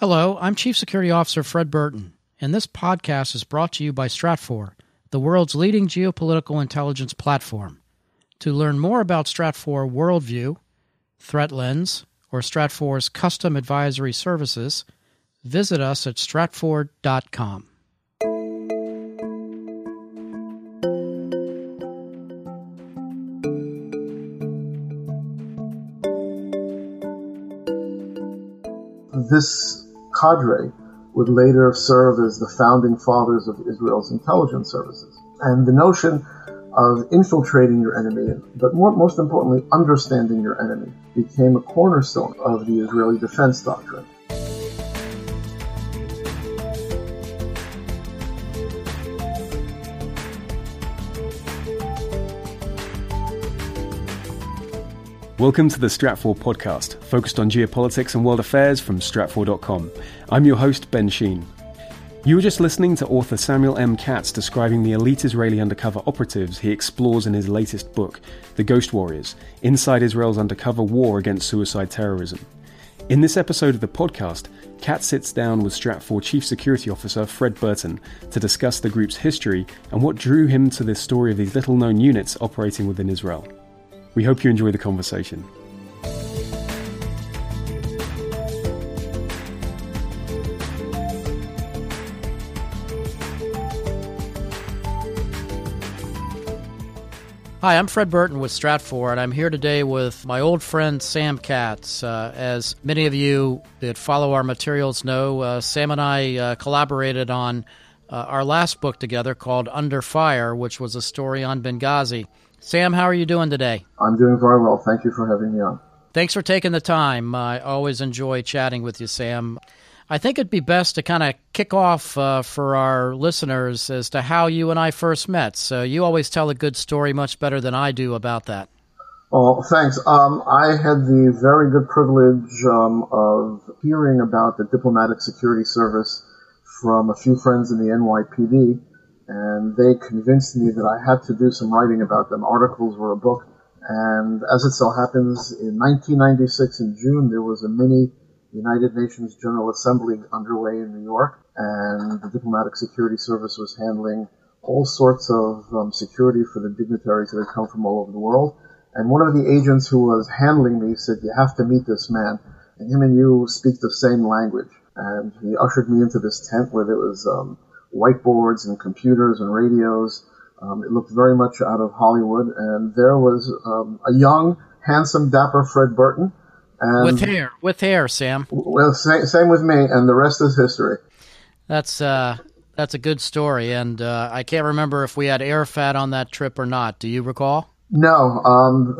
Hello, I'm Chief Security Officer Fred Burton, and this podcast is brought to you by Stratfor, the world's leading geopolitical intelligence platform. To learn more about Stratfor Worldview, Threat Lens, or Stratfor's custom advisory services, visit us at stratfor.com. This cadre would later serve as the founding fathers of Israel's intelligence services. And the notion of infiltrating your enemy, but more, most importantly, understanding your enemy, became a cornerstone of the Israeli defense doctrine. Welcome to the Stratfor podcast, focused on geopolitics and world affairs from Stratfor.com. I'm your host, Ben Sheen. You were just listening to author Samuel M. Katz describing the elite Israeli undercover operatives he explores in his latest book, The Ghost Warriors Inside Israel's Undercover War Against Suicide Terrorism. In this episode of the podcast, Katz sits down with Stratfor Chief Security Officer Fred Burton to discuss the group's history and what drew him to this story of these little known units operating within Israel. We hope you enjoy the conversation. Hi, I'm Fred Burton with Stratfor, and I'm here today with my old friend Sam Katz. Uh, as many of you that follow our materials know, uh, Sam and I uh, collaborated on uh, our last book together called Under Fire, which was a story on Benghazi. Sam, how are you doing today? I'm doing very well. Thank you for having me on. Thanks for taking the time. I always enjoy chatting with you, Sam. I think it'd be best to kind of kick off uh, for our listeners as to how you and I first met. So you always tell a good story much better than I do about that. Oh, thanks. Um, I had the very good privilege um, of hearing about the Diplomatic Security Service from a few friends in the NYPD and they convinced me that I had to do some writing about them. Articles were a book. And as it so happens, in 1996 in June, there was a mini United Nations General Assembly underway in New York, and the Diplomatic Security Service was handling all sorts of um, security for the dignitaries that had come from all over the world. And one of the agents who was handling me said, you have to meet this man. And him and you speak the same language. And he ushered me into this tent where there was um, whiteboards and computers and radios. Um, it looked very much out of Hollywood, and there was um, a young, handsome, dapper Fred Burton. And with hair, with hair, Sam. Well, same, same with me, and the rest is history. That's uh, that's a good story, and uh, I can't remember if we had Arafat on that trip or not. Do you recall? No. Um,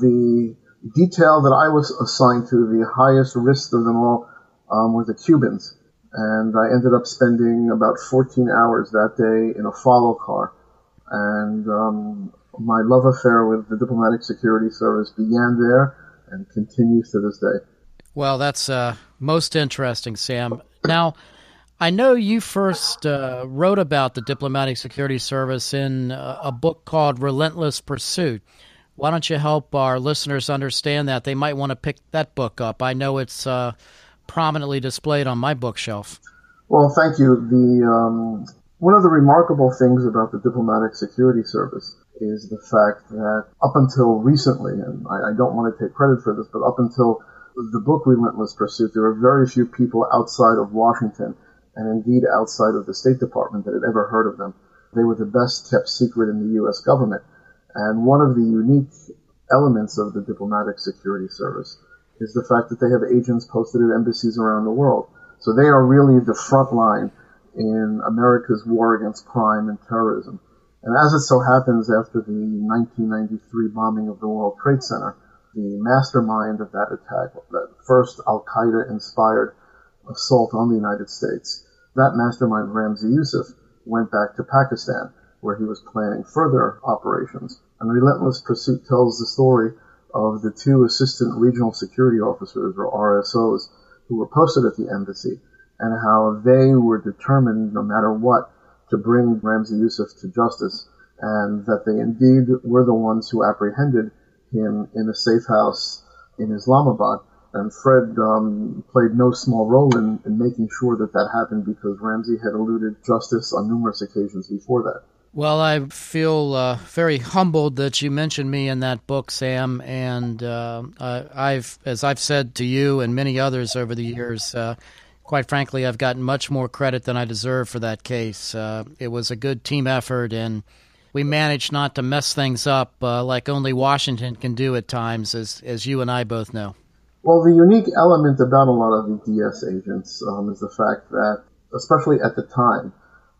the detail that I was assigned to, the highest risk of them all, um, were the Cubans and I ended up spending about 14 hours that day in a follow car. And um, my love affair with the diplomatic security service began there and continues to this day. Well, that's uh, most interesting, Sam. Now, I know you first uh, wrote about the diplomatic security service in uh, a book called Relentless Pursuit. Why don't you help our listeners understand that? They might want to pick that book up. I know it's uh, prominently displayed on my bookshelf. Well, thank you. The um, one of the remarkable things about the diplomatic security service is the fact that up until recently, and I, I don't want to take credit for this, but up until the book Relentless Pursuit, there were very few people outside of Washington and indeed outside of the State Department that had ever heard of them. They were the best kept secret in the U.S. government. And one of the unique elements of the diplomatic security service is the fact that they have agents posted at embassies around the world. So they are really the front line in America's war against crime and terrorism. And as it so happens, after the 1993 bombing of the World Trade Center, the mastermind of that attack, that first Al Qaeda inspired assault on the United States, that mastermind, Ramzi Youssef, went back to Pakistan, where he was planning further operations. And Relentless Pursuit tells the story of the two assistant regional security officers, or RSOs, who were posted at the embassy, and how they were determined, no matter what, to bring Ramzi Youssef to justice, and that they indeed were the ones who apprehended him in a safe house in Islamabad. And Fred um, played no small role in, in making sure that that happened because Ramzi had eluded justice on numerous occasions before that. Well, I feel uh, very humbled that you mentioned me in that book, Sam. And uh, I've, as I've said to you and many others over the years, uh, quite frankly, I've gotten much more credit than I deserve for that case. Uh, it was a good team effort, and we managed not to mess things up uh, like only Washington can do at times, as as you and I both know. Well, the unique element about a lot of the DS agents um, is the fact that, especially at the time,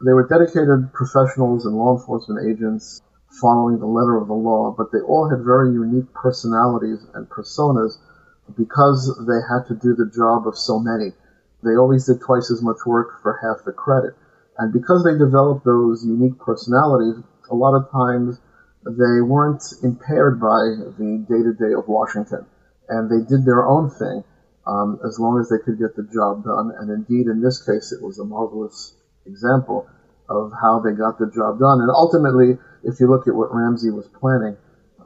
they were dedicated professionals and law enforcement agents following the letter of the law, but they all had very unique personalities and personas because they had to do the job of so many. They always did twice as much work for half the credit. And because they developed those unique personalities, a lot of times they weren't impaired by the day to day of Washington. And they did their own thing um, as long as they could get the job done. And indeed, in this case, it was a marvelous example of how they got the job done. And ultimately, if you look at what Ramzi was planning,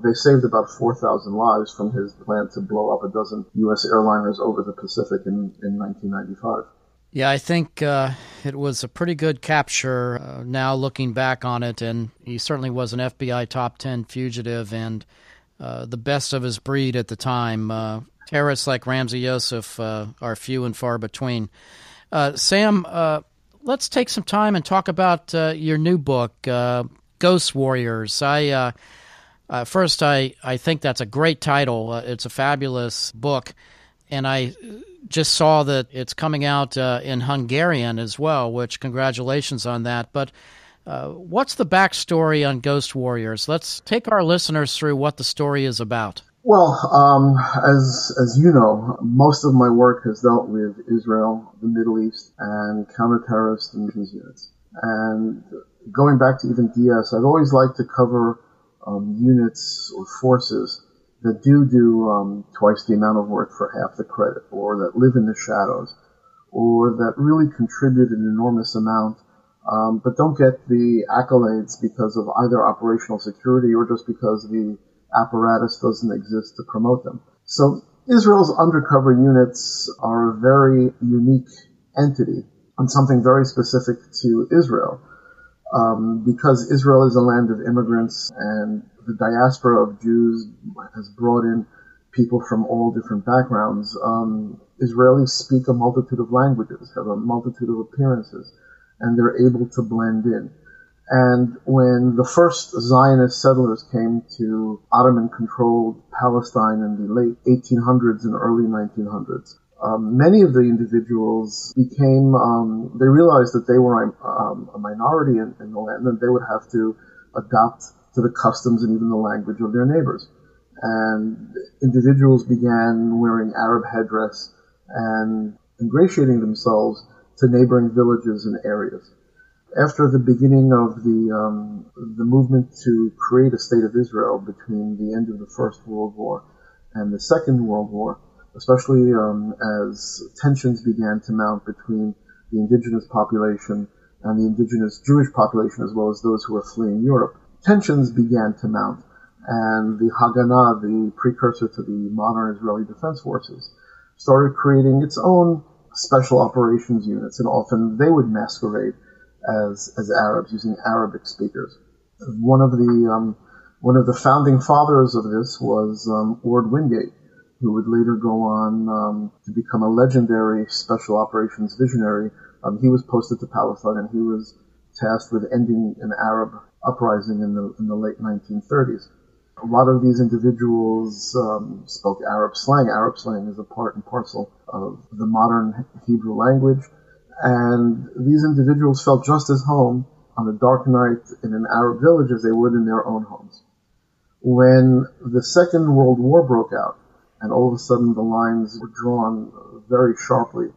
they saved about 4,000 lives from his plan to blow up a dozen U.S. airliners over the Pacific in, in 1995. Yeah, I think uh, it was a pretty good capture uh, now looking back on it, and he certainly was an FBI top 10 fugitive and uh, the best of his breed at the time. Uh, terrorists like Ramzi Youssef uh, are few and far between. Uh, Sam, let's take some time and talk about your new book, Ghost Warriors. I uh, first, I, I think that's a great title. Uh, it's a fabulous book. And I just saw that it's coming out uh, in Hungarian as well, which congratulations on that. But uh, what's the backstory on Ghost Warriors? Let's take our listeners through what the story is about. Well, um, as as you know, most of my work has dealt with Israel, the Middle East, and counterterrorist and units. And going back to even DS, I've always liked to cover um, units or forces that do do um, twice the amount of work for half the credit, or that live in the shadows, or that really contribute an enormous amount, um, but don't get the accolades because of either operational security or just because the apparatus doesn't exist to promote them. So Israel's undercover units are a very unique entity and something very specific to Israel um, because Israel is a land of immigrants and the diaspora of Jews has brought in people from all different backgrounds. Um, Israelis speak a multitude of languages, have a multitude of appearances, and they're able to blend in. And when the first Zionist settlers came to Ottoman controlled Palestine in the late 1800s and early 1900s, um, many of the individuals became, um, they realized that they were um, a minority in, in, the land and they would have to adapt to the customs and even the language of their neighbors. And individuals began wearing Arab headdress and ingratiating themselves to neighboring villages and areas. After the beginning of the um, the movement to create a state of Israel between the end of the First World War and the Second World War, especially um, as tensions began to mount between the indigenous population and the indigenous Jewish population, as well as those who were fleeing Europe. Tensions began to mount, and the Haganah, the precursor to the modern Israeli Defense Forces, started creating its own special operations units, and often they would masquerade as as Arabs, using Arabic speakers. One of the um, one of the founding fathers of this was um, Orde Wingate, who would later go on um, to become a legendary special operations visionary. Um, he was posted to Palestine and he was tasked with ending an Arab uprising in the in the late 1930s. A lot of these individuals um, spoke Arab slang. Arab slang is a part and parcel of the modern Hebrew language, and these individuals felt just as home on a dark night in an Arab village as they would in their own homes. When the Second World War broke out, and all of a sudden the lines were drawn very sharply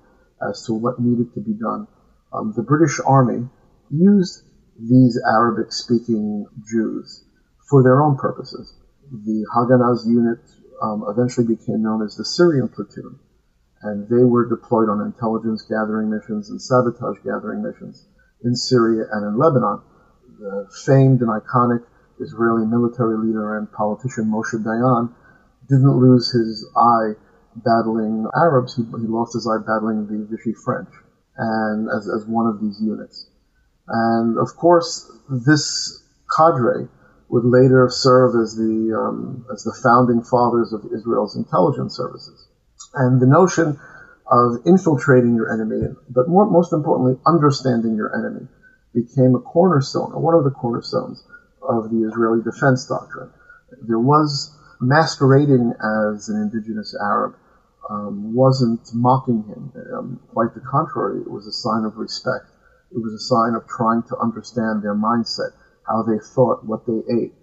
as to what needed to be done. Um, the British Army used these Arabic speaking Jews for their own purposes. The Haganah's unit um, eventually became known as the Syrian platoon, and they were deployed on intelligence gathering missions and sabotage gathering missions in Syria and in Lebanon. The famed and iconic Israeli military leader and politician Moshe Dayan didn't lose his eye battling Arabs. He, he lost his eye battling the Vichy French, and as, as one of these units. And of course, this cadre would later serve as the um, as the founding fathers of Israel's intelligence services. And the notion of infiltrating your enemy, but more, most importantly, understanding your enemy, became a cornerstone, or one of the cornerstones of the Israeli defense doctrine. There was masquerading as an indigenous Arab um, wasn't mocking him. Um, quite the contrary, it was a sign of respect. It was a sign of trying to understand their mindset, how they thought, what they ate,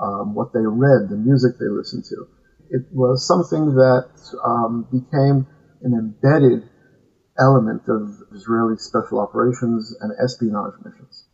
um, what they read, the music they listened to. It was something that um, became an embedded element of Israeli special operations and espionage missions.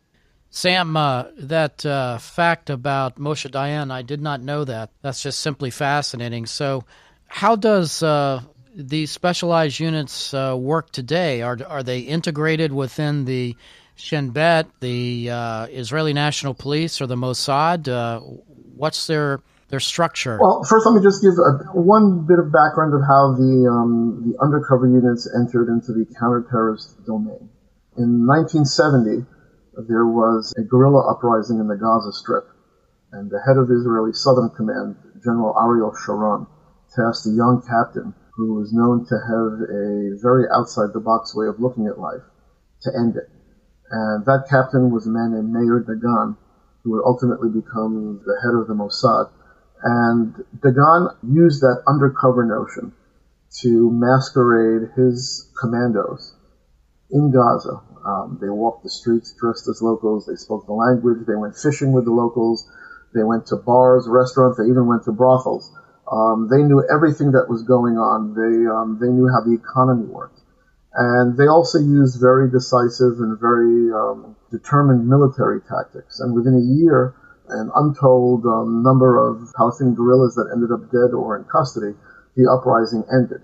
Sam, uh, that uh, fact about Moshe Dayan, I did not know that. That's just simply fascinating. So, how does uh, these specialized units uh, work today? Are are they integrated within the Shin Bet, the uh, Israeli National Police, or the Mossad? Uh, what's their their structure? Well, first, let me just give a, one bit of background of how the um, the undercover units entered into the counterterrorist domain. In 1970 there was a guerrilla uprising in the Gaza Strip, and the head of Israeli Southern Command, General Ariel Sharon, tasked a young captain who was known to have a very outside the box way of looking at life to end it. And that captain was a man named Meir Dagan, who would ultimately become the head of the Mossad. And Dagan used that undercover notion to masquerade his commandos in Gaza um, they walked the streets dressed as locals. They spoke the language. They went fishing with the locals. They went to bars, restaurants. They even went to brothels. Um, they knew everything that was going on. They um, they knew how the economy worked, and they also used very decisive and very um, determined military tactics. And within a year, an untold um, number of Palestinian guerrillas that ended up dead or in custody, the uprising ended.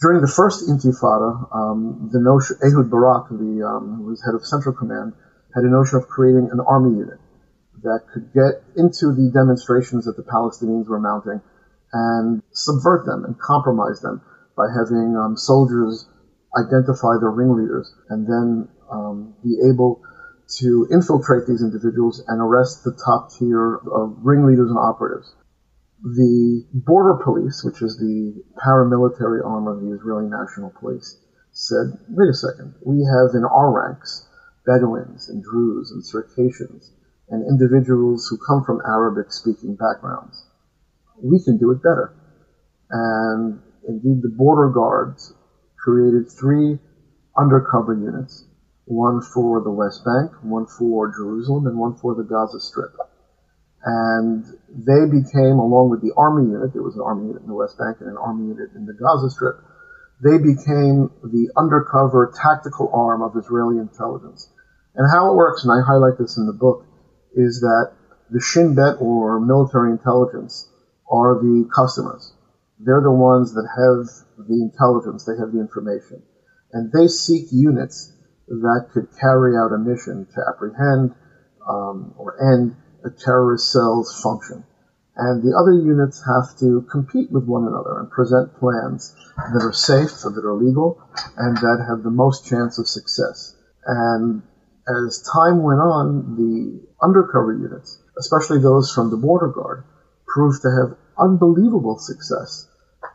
During the first Intifada, um, the notion Ehud Barak, the um, who was head of Central Command, had a notion of creating an army unit that could get into the demonstrations that the Palestinians were mounting and subvert them and compromise them by having um, soldiers identify their ringleaders and then um, be able to infiltrate these individuals and arrest the top tier of ringleaders and operatives. The border police, which is the paramilitary arm of the Israeli National Police, said, wait a second, we have in our ranks Bedouins and Druze and Circassians and individuals who come from Arabic speaking backgrounds. We can do it better. And indeed, the border guards created three undercover units, one for the West Bank, one for Jerusalem, and one for the Gaza Strip. And they became, along with the army unit, there was an army unit in the West Bank and an army unit in the Gaza Strip, they became the undercover tactical arm of Israeli intelligence. And how it works, and I highlight this in the book, is that the Shin Bet or military intelligence are the customers. They're the ones that have the intelligence, they have the information. And they seek units that could carry out a mission to apprehend um, or end a terrorist cell's function. And the other units have to compete with one another and present plans that are safe, that are legal, and that have the most chance of success. And as time went on, the undercover units, especially those from the border guard, proved to have unbelievable success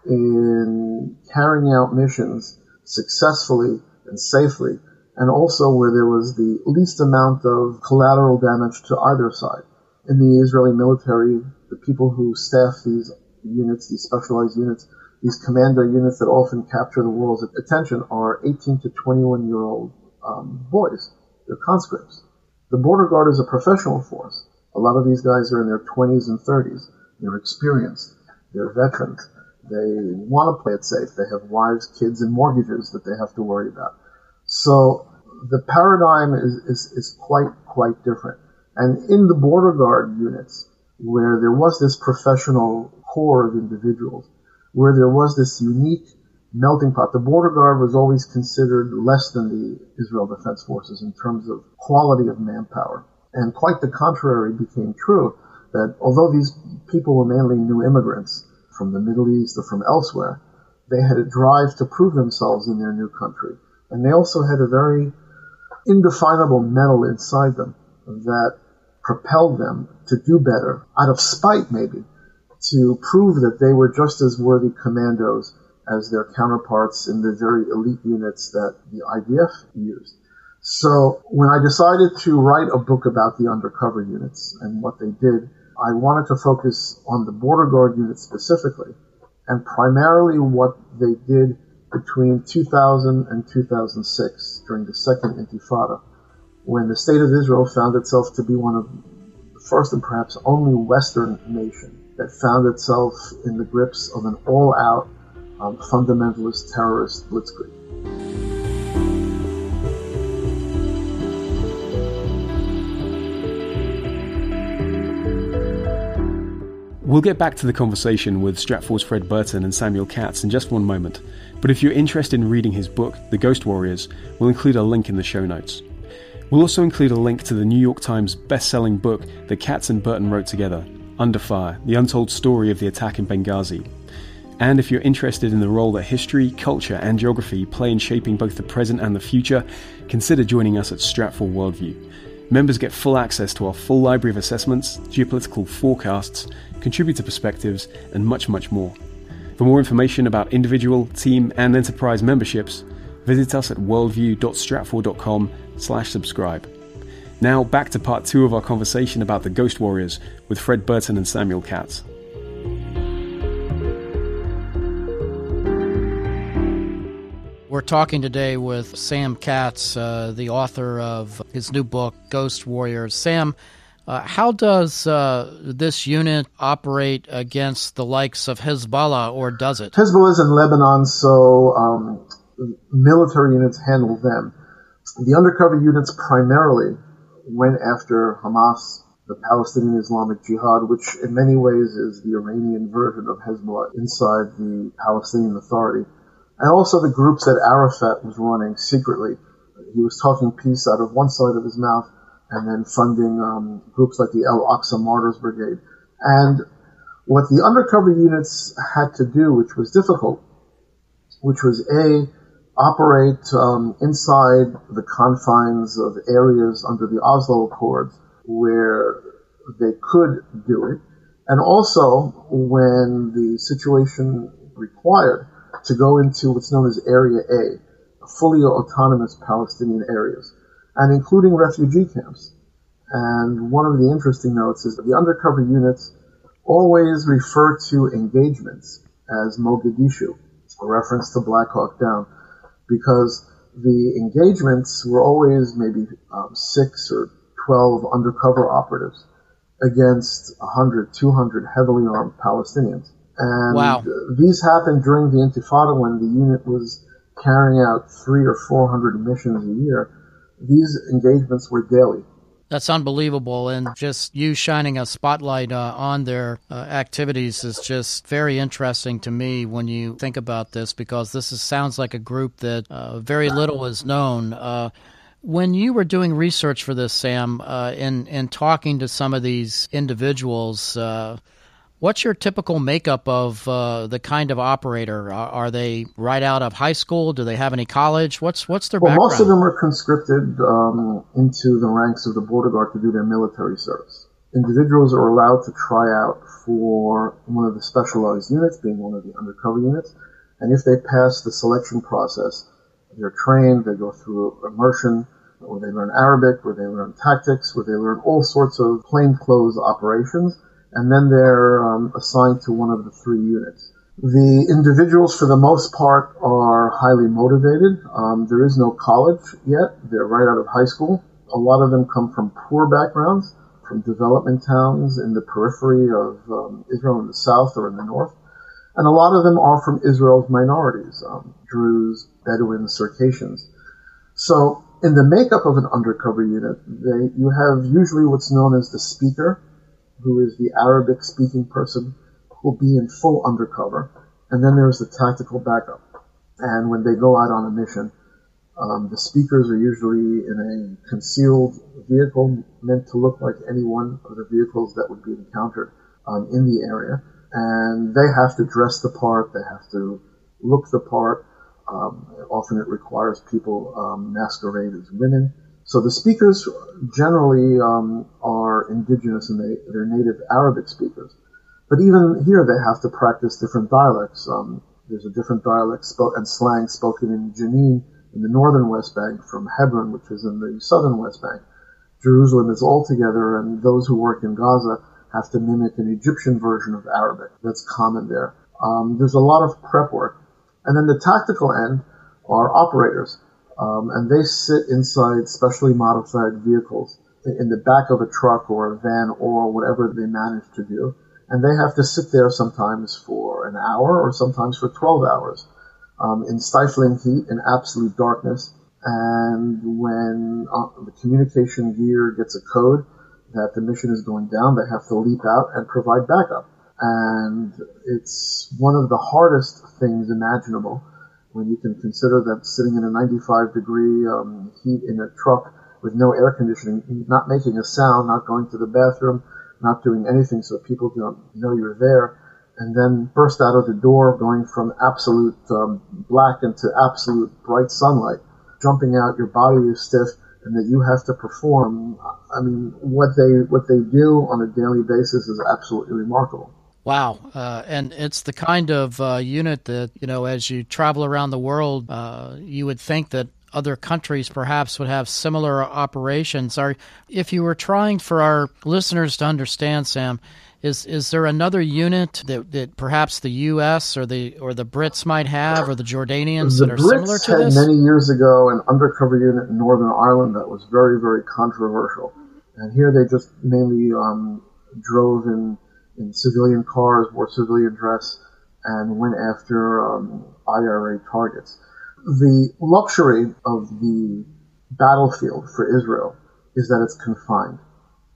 in carrying out missions successfully and safely, and also where there was the least amount of collateral damage to either side in the Israeli military, the people who staff these units, these specialized units, these commando units that often capture the world's attention are 18 to 21 year old um, boys. They're conscripts. The border guard is a professional force. A lot of these guys are in their 20s and 30s. They're experienced. They're veterans. They want to play it safe. They have wives, kids, and mortgages that they have to worry about. So the paradigm is, is, is quite, quite different. And in the border guard units, where there was this professional core of individuals, where there was this unique melting pot, the border guard was always considered less than the Israel Defense Forces in terms of quality of manpower. And quite the contrary became true, that although these people were mainly new immigrants from the Middle East or from elsewhere, They had a drive to prove themselves in their new country. And they also had a very indefinable mettle inside them that propelled them to do better, out of spite maybe, to prove that they were just as worthy commandos as their counterparts in the very elite units that the IDF used. So when I decided to write a book about the undercover units and what they did, I wanted to focus on the border guard unit specifically and primarily what they did between 2000 and 2006 during the second intifada when the state of Israel found itself to be one of the first and perhaps only Western nation that found itself in the grips of an all-out um, fundamentalist terrorist blitzkrieg. We'll get back to the conversation with Stratfor's Fred Burton and Samuel Katz in just one moment, but if you're interested in reading his book, The Ghost Warriors, we'll include a link in the show notes. We'll also include a link to the New York Times best-selling book that Katz and Burton wrote together, Under Fire: The Untold Story of the Attack in Benghazi. And if you're interested in the role that history, culture, and geography play in shaping both the present and the future, consider joining us at Stratfor Worldview. Members get full access to our full library of assessments, geopolitical forecasts, contributor perspectives, and much, much more. For more information about individual, team, and enterprise memberships, visit us at worldview.stratfor.com slash subscribe. Now back to part two of our conversation about the Ghost Warriors with Fred Burton and Samuel Katz. We're talking today with Sam Katz, uh, the author of his new book, Ghost Warriors. Sam, uh, how does uh, this unit operate against the likes of Hezbollah, or does it? Hezbollah is in Lebanon, so um, military units handle them. The undercover units primarily went after Hamas, the Palestinian Islamic Jihad, which in many ways is the Iranian version of Hezbollah inside the Palestinian Authority and also the groups that Arafat was running secretly. He was talking peace out of one side of his mouth and then funding um, groups like the El Aqsa Martyrs Brigade. And what the undercover units had to do, which was difficult, which was A, operate um, inside the confines of areas under the Oslo Accords where they could do it, and also when the situation required to go into what's known as Area A, fully autonomous Palestinian areas, and including refugee camps. And one of the interesting notes is that the undercover units always refer to engagements as Mogadishu, a reference to Black Hawk Down, because the engagements were always maybe um, six or 12 undercover operatives against 100, 200 heavily armed Palestinians. And wow. these happened during the Intifada when the unit was carrying out three or four hundred missions a year. These engagements were daily. That's unbelievable. And just you shining a spotlight uh, on their uh, activities is just very interesting to me when you think about this because this is, sounds like a group that uh, very little is known. Uh, when you were doing research for this, Sam, uh, in, in talking to some of these individuals, uh, What's your typical makeup of uh, the kind of operator? Are, are, they right out of high school? Do they have any college? What's what's their well, background? most of them are conscripted um, into the ranks of the border guard to do their military service. Individuals are allowed to try out for one of the specialized units, being one of the undercover units, and if they pass the selection process, they're trained. They go through immersion, where they learn Arabic, where they learn tactics, where they learn all sorts of plainclothes operations and then they're um, assigned to one of the three units. The individuals, for the most part, are highly motivated. Um, there is no college yet; they're right out of high school. A lot of them come from poor backgrounds, from development towns in the periphery of um, Israel in the south or in the north, and a lot of them are from Israel's minorities: um, Druze, Bedouins, Circassians. So, in the makeup of an undercover unit, they, you have usually what's known as the speaker, who is the Arabic speaking person will be in full undercover. And then there's the tactical backup. And when they go out on a mission, um, the speakers are usually in a concealed vehicle meant to look like any one of the vehicles that would be encountered um, in the area. And they have to dress the part. They have to look the part. Um, often it requires people um, masquerade as women. So the speakers generally um, are indigenous and they, they're native Arabic speakers. But even here, they have to practice different dialects. Um, there's a different dialect spo- and slang spoken in Jenin in the northern West Bank from Hebron, which is in the southern West Bank. Jerusalem is all together, and those who work in Gaza have to mimic an Egyptian version of Arabic that's common there. Um, there's a lot of prep work. And then the tactical end are operators, um, and they sit inside specially modified vehicles in the back of a truck or a van or whatever they manage to do. And they have to sit there sometimes for an hour or sometimes for 12 hours um, in stifling heat and absolute darkness. And when uh, the communication gear gets a code that the mission is going down, they have to leap out and provide backup. And it's one of the hardest things imaginable when you can consider that sitting in a 95 degree um, heat in a truck with no air conditioning, not making a sound, not going to the bathroom, not doing anything so people don't know you're there, and then burst out of the door going from absolute um, black into absolute bright sunlight, jumping out, your body is stiff, and that you have to perform. I mean, what they what they do on a daily basis is absolutely remarkable. Wow, uh, and it's the kind of uh, unit that you know, as you travel around the world, uh, you would think that other countries perhaps would have similar operations. Are if you were trying for our listeners to understand, Sam, is is there another unit that, that perhaps the U.S. or the or the Brits might have, or the Jordanians the that are Brits similar to had this? many years ago an undercover unit in Northern Ireland that was very very controversial, and here they just mainly um, drove in in civilian cars, wore civilian dress, and went after um, IRA targets. The luxury of the battlefield for Israel is that it's confined.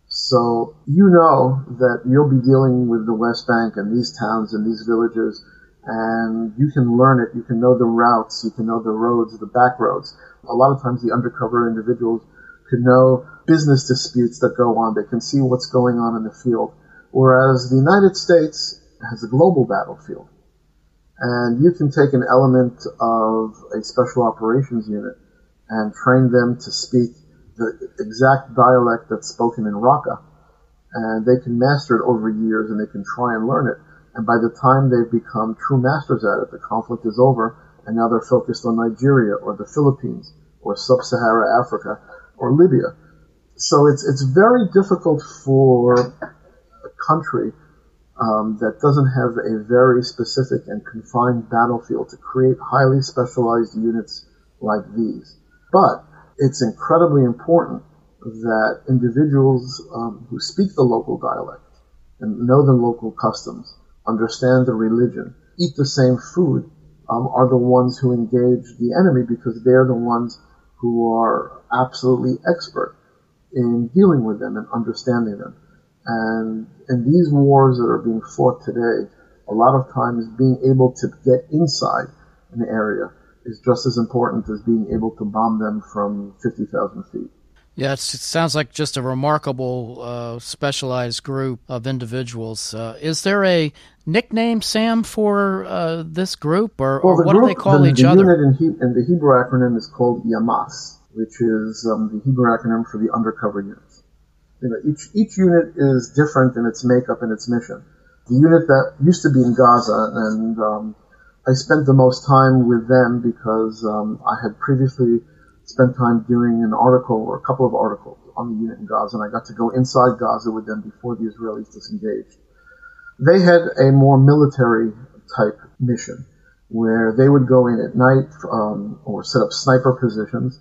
So you know that you'll be dealing with the West Bank and these towns and these villages, and you can learn it. You can know the routes. You can know the roads, the back roads. A lot of times, the undercover individuals can know business disputes that go on. They can see what's going on in the field. Whereas the United States has a global battlefield. And you can take an element of a special operations unit and train them to speak the exact dialect that's spoken in Raqqa. And they can master it over years and they can try and learn it. And by the time they've become true masters at it, the conflict is over and now they're focused on Nigeria or the Philippines or sub-Sahara Africa or Libya. So it's, it's very difficult for a country um, that doesn't have a very specific and confined battlefield to create highly specialized units like these. But it's incredibly important that individuals um, who speak the local dialect and know the local customs, understand the religion, eat the same food, um, are the ones who engage the enemy because they're the ones who are absolutely expert in dealing with them and understanding them. And in these wars that are being fought today, a lot of times being able to get inside an area is just as important as being able to bomb them from 50,000 feet. Yeah, it sounds like just a remarkable, uh, specialized group of individuals. Uh, is there a nickname, Sam, for uh, this group, or, well, or what group, do they call the, each the other? Unit in, he, in the Hebrew acronym is called Yamas, which is um, the Hebrew acronym for the undercover units. You know, each each unit is different in its makeup and its mission. The unit that used to be in Gaza, and um, I spent the most time with them because um, I had previously spent time doing an article or a couple of articles on the unit in Gaza, and I got to go inside Gaza with them before the Israelis disengaged. They had a more military type mission where they would go in at night um, or set up sniper positions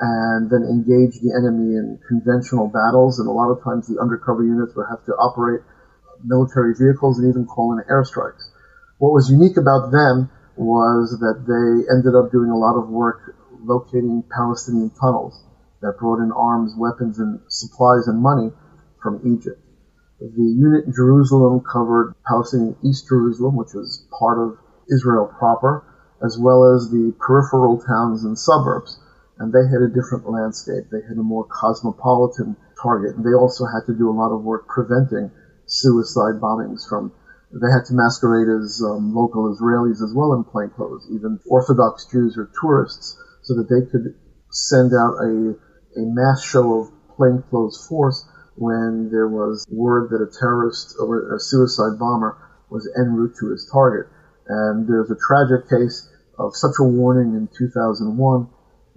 and then engage the enemy in conventional battles. And a lot of times the undercover units would have to operate military vehicles and even call in airstrikes. What was unique about them was that they ended up doing a lot of work locating Palestinian tunnels that brought in arms, weapons, and supplies and money from Egypt. The unit in Jerusalem covered Palestinian East Jerusalem, which was part of Israel proper, as well as the peripheral towns and suburbs. And they had a different landscape. They had a more cosmopolitan target. And they also had to do a lot of work preventing suicide bombings from They had to masquerade as um, local Israelis as well in plainclothes, even Orthodox Jews or tourists, so that they could send out a, a mass show of plainclothes force when there was word that a terrorist or a suicide bomber was en route to his target. And there's a tragic case of such a warning in 2001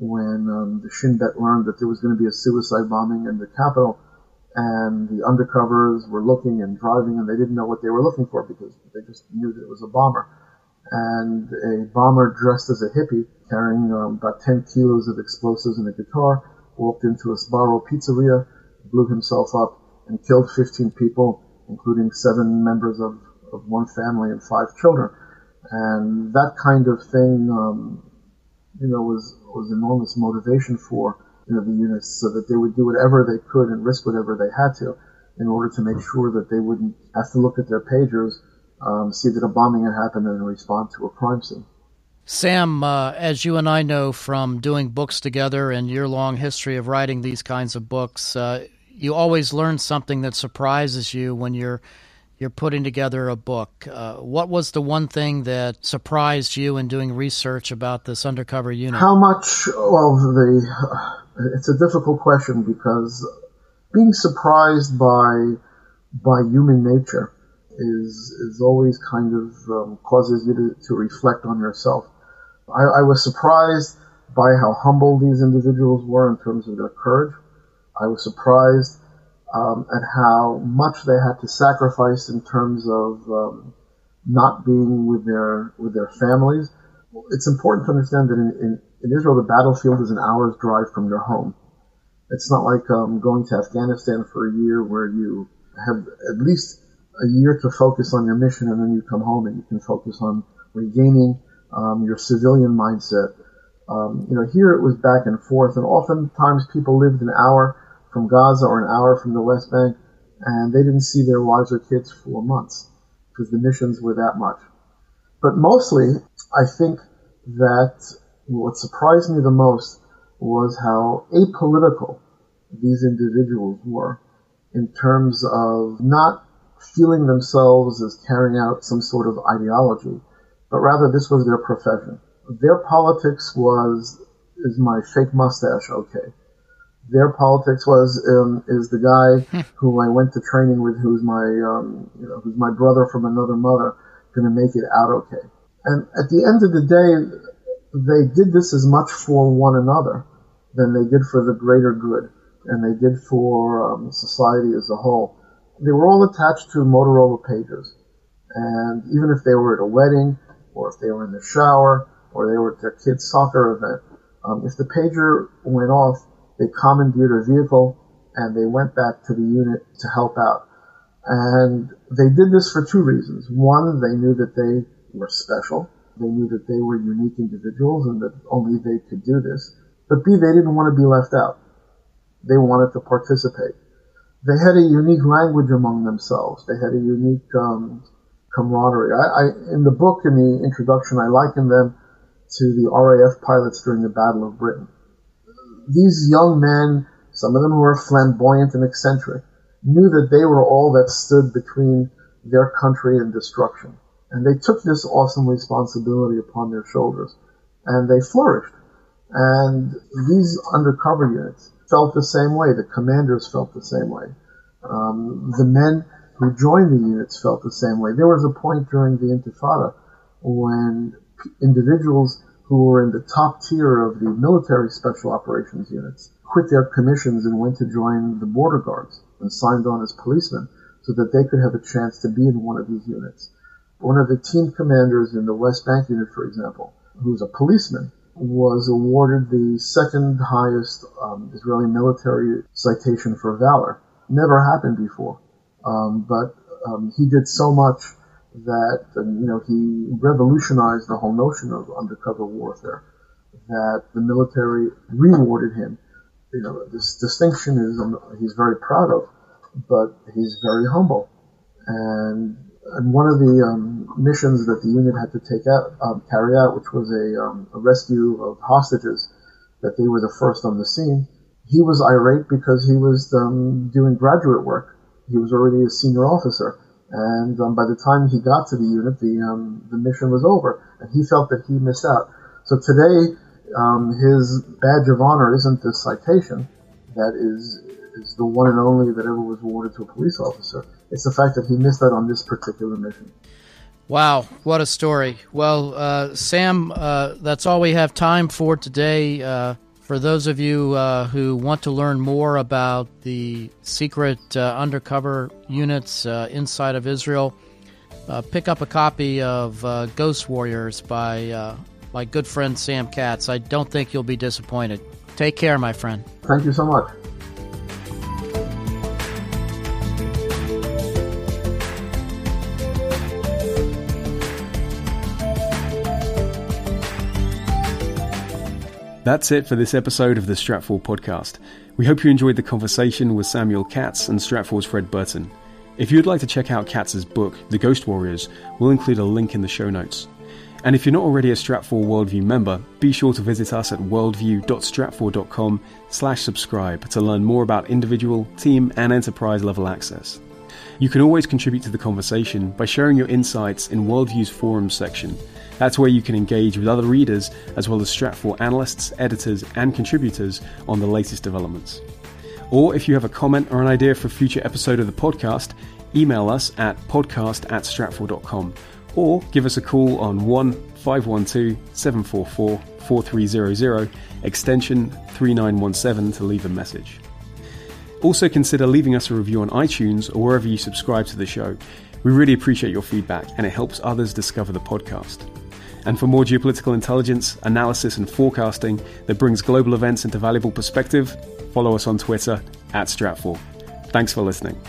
when um, the Shin Bet learned that there was going to be a suicide bombing in the capital and the undercovers were looking and driving and they didn't know what they were looking for because they just knew that it was a bomber. And a bomber dressed as a hippie carrying um, about 10 kilos of explosives and a guitar walked into a Sbarro pizzeria, blew himself up and killed 15 people, including seven members of, of one family and five children. And that kind of thing, um, you know, was, was enormous motivation for you know, the units so that they would do whatever they could and risk whatever they had to in order to make sure that they wouldn't have to look at their pagers, um, see that a bombing had happened, and respond to a crime scene. Sam, uh, as you and I know from doing books together and your long history of writing these kinds of books, uh, you always learn something that surprises you when you're you're putting together a book. Uh, what was the one thing that surprised you in doing research about this undercover unit? How much? Well, the it's a difficult question because being surprised by by human nature is is always kind of um, causes you to, to reflect on yourself. I, I was surprised by how humble these individuals were in terms of their courage. I was surprised um, at how much they had to sacrifice in terms of um, not being with their with their families. It's important to understand that in, in in Israel, the battlefield is an hour's drive from your home. It's not like um, going to Afghanistan for a year where you have at least a year to focus on your mission and then you come home and you can focus on regaining um, your civilian mindset. Um, you know, here it was back and forth, and oftentimes people lived an hour from Gaza or an hour from the West Bank, and they didn't see their wives or kids for months because the missions were that much. But mostly, I think that what surprised me the most was how apolitical these individuals were in terms of not feeling themselves as carrying out some sort of ideology, but rather this was their profession. Their politics was, is my fake mustache okay? Their politics was, um, is the guy who I went to training with, who's my, um, you know, who's my brother from another mother, gonna make it out okay? And at the end of the day, they did this as much for one another than they did for the greater good, and they did for um, society as a whole. They were all attached to Motorola pagers, and even if they were at a wedding, or if they were in the shower, or they were at their kid's soccer event, um, if the pager went off, they commandeered a vehicle and they went back to the unit to help out. And they did this for two reasons. One, they knew that they were special they knew that they were unique individuals and that only they could do this. But B, they didn't want to be left out. They wanted to participate. They had a unique language among themselves. They had a unique um, camaraderie. I, I, in the book, in the introduction, I liken them to the RAF pilots during the Battle of Britain. These young men, some of them were flamboyant and eccentric, knew that they were all that stood between their country and destruction. And they took this awesome responsibility upon their shoulders. And they flourished. And these undercover units felt the same way. The commanders felt the same way. Um, the men who joined the units felt the same way. There was a point during the Intifada when individuals who were in the top tier of the military special operations units quit their commissions and went to join the border guards and signed on as policemen so that they could have a chance to be in one of these units. One of the team commanders in the West Bank unit, for example, who's a policeman, was awarded the second highest um, Israeli military citation for valor. Never happened before, um, but um, he did so much that um, you know he revolutionized the whole notion of undercover warfare. That the military rewarded him. You know, this distinction is um, he's very proud of, but he's very humble, and and one of the um, missions that the unit had to take out, um, carry out, which was a, um, a, rescue of hostages, that they were the first on the scene. He was irate because he was um, doing graduate work. He was already a senior officer, And um, by the time he got to the unit, the um, the mission was over, and he felt that he missed out. So today, um, his badge of honor isn't this citation that is is the one and only that ever was awarded to a police officer. It's the fact that he missed out on this particular mission. Wow, what a story. Well, uh, Sam, uh, that's all we have time for today. Uh, for those of you uh, who want to learn more about the secret uh, undercover units uh, inside of Israel, pick up a copy of Ghost Warriors by my good friend Sam Katz. I don't think you'll be disappointed. Take care, my friend. Thank you so much. That's it for this episode of the Stratfor podcast. We hope you enjoyed the conversation with Samuel Katz and Stratfor's Fred Burton. If you'd like to check out Katz's book, The Ghost Warriors, we'll include a link in the show notes. And if you're not already a Stratfor Worldview member, be sure to visit us at worldview.stratfor.com slash subscribe to learn more about individual, team, and enterprise level access. You can always contribute to the conversation by sharing your insights in Worldview's forums section – that's where you can engage with other readers as well as Stratfor analysts, editors, and contributors on the latest developments. Or if you have a comment or an idea for a future episode of the podcast, email us at podcast at stratfor.com or give us a call on 1 512 744 4300 extension 3917 to leave a message. Also consider leaving us a review on iTunes or wherever you subscribe to the show. We really appreciate your feedback and it helps others discover the podcast. And for more geopolitical intelligence, analysis, and forecasting that brings global events into valuable perspective, follow us on Twitter at Stratfor. Thanks for listening.